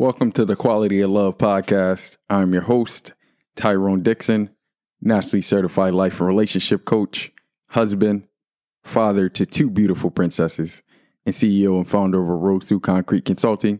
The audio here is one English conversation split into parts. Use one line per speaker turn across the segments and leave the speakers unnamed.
Welcome to the Quality of Love podcast. I'm your host, Tyrone Dixon, nationally certified life and relationship coach, husband, father to two beautiful princesses, and CEO and founder of a Road Through Concrete Consulting.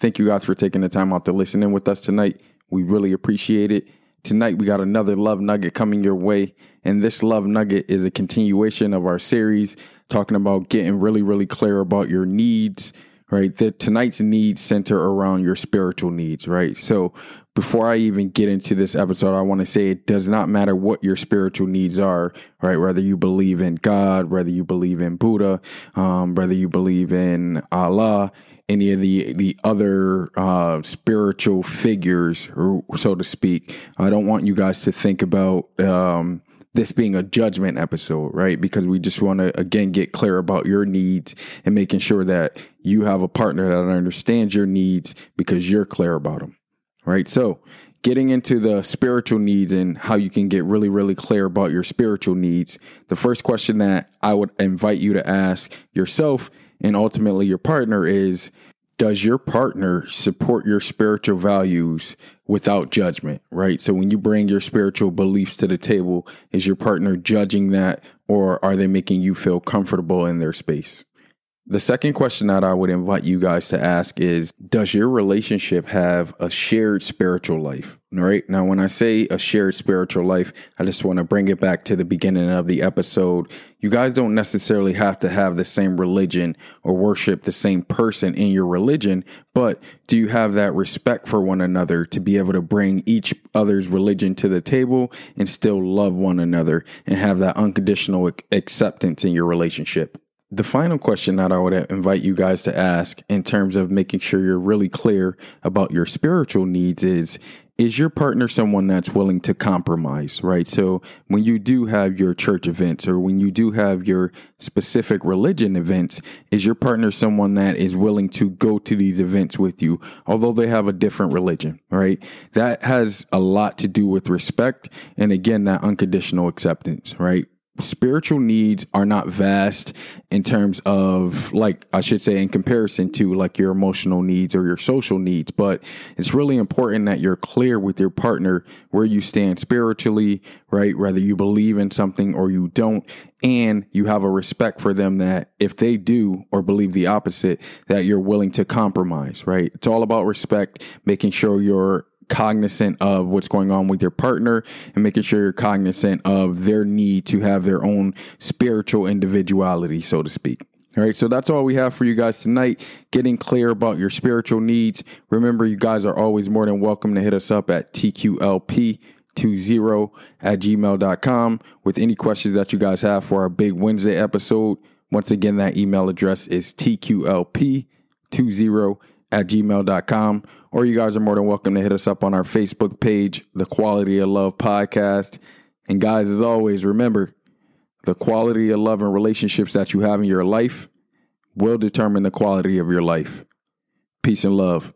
Thank you guys for taking the time out to listen in with us tonight. We really appreciate it. Tonight, we got another love nugget coming your way. And this love nugget is a continuation of our series talking about getting really, really clear about your needs right? The tonight's needs center around your spiritual needs, right? So before I even get into this episode, I want to say it does not matter what your spiritual needs are, right? Whether you believe in God, whether you believe in Buddha, um, whether you believe in Allah, any of the the other uh, spiritual figures, so to speak. I don't want you guys to think about um, this being a judgment episode, right? Because we just want to again get clear about your needs and making sure that you have a partner that understands your needs because you're clear about them, right? So, getting into the spiritual needs and how you can get really, really clear about your spiritual needs, the first question that I would invite you to ask yourself and ultimately your partner is does your partner support your spiritual values without judgment, right? So when you bring your spiritual beliefs to the table, is your partner judging that or are they making you feel comfortable in their space? The second question that I would invite you guys to ask is Does your relationship have a shared spiritual life? All right. Now, when I say a shared spiritual life, I just want to bring it back to the beginning of the episode. You guys don't necessarily have to have the same religion or worship the same person in your religion, but do you have that respect for one another to be able to bring each other's religion to the table and still love one another and have that unconditional acceptance in your relationship? The final question that I would invite you guys to ask in terms of making sure you're really clear about your spiritual needs is is your partner someone that's willing to compromise, right? So when you do have your church events or when you do have your specific religion events, is your partner someone that is willing to go to these events with you, although they have a different religion, right? That has a lot to do with respect and again, that unconditional acceptance, right? Spiritual needs are not vast in terms of like I should say in comparison to like your emotional needs or your social needs but it's really important that you're clear with your partner where you stand spiritually right? Whether you believe in something or you don't and you have a respect for them that if they do or believe the opposite that you're willing to compromise right? It's all about respect making sure you're cognizant of what's going on with your partner and making sure you're cognizant of their need to have their own spiritual individuality, so to speak. All right, so that's all we have for you guys tonight. Getting clear about your spiritual needs. Remember, you guys are always more than welcome to hit us up at TQLP20 at gmail.com with any questions that you guys have for our big Wednesday episode. Once again, that email address is TQLP20 at gmail.com. Or you guys are more than welcome to hit us up on our Facebook page, The Quality of Love Podcast. And guys, as always, remember the quality of love and relationships that you have in your life will determine the quality of your life. Peace and love.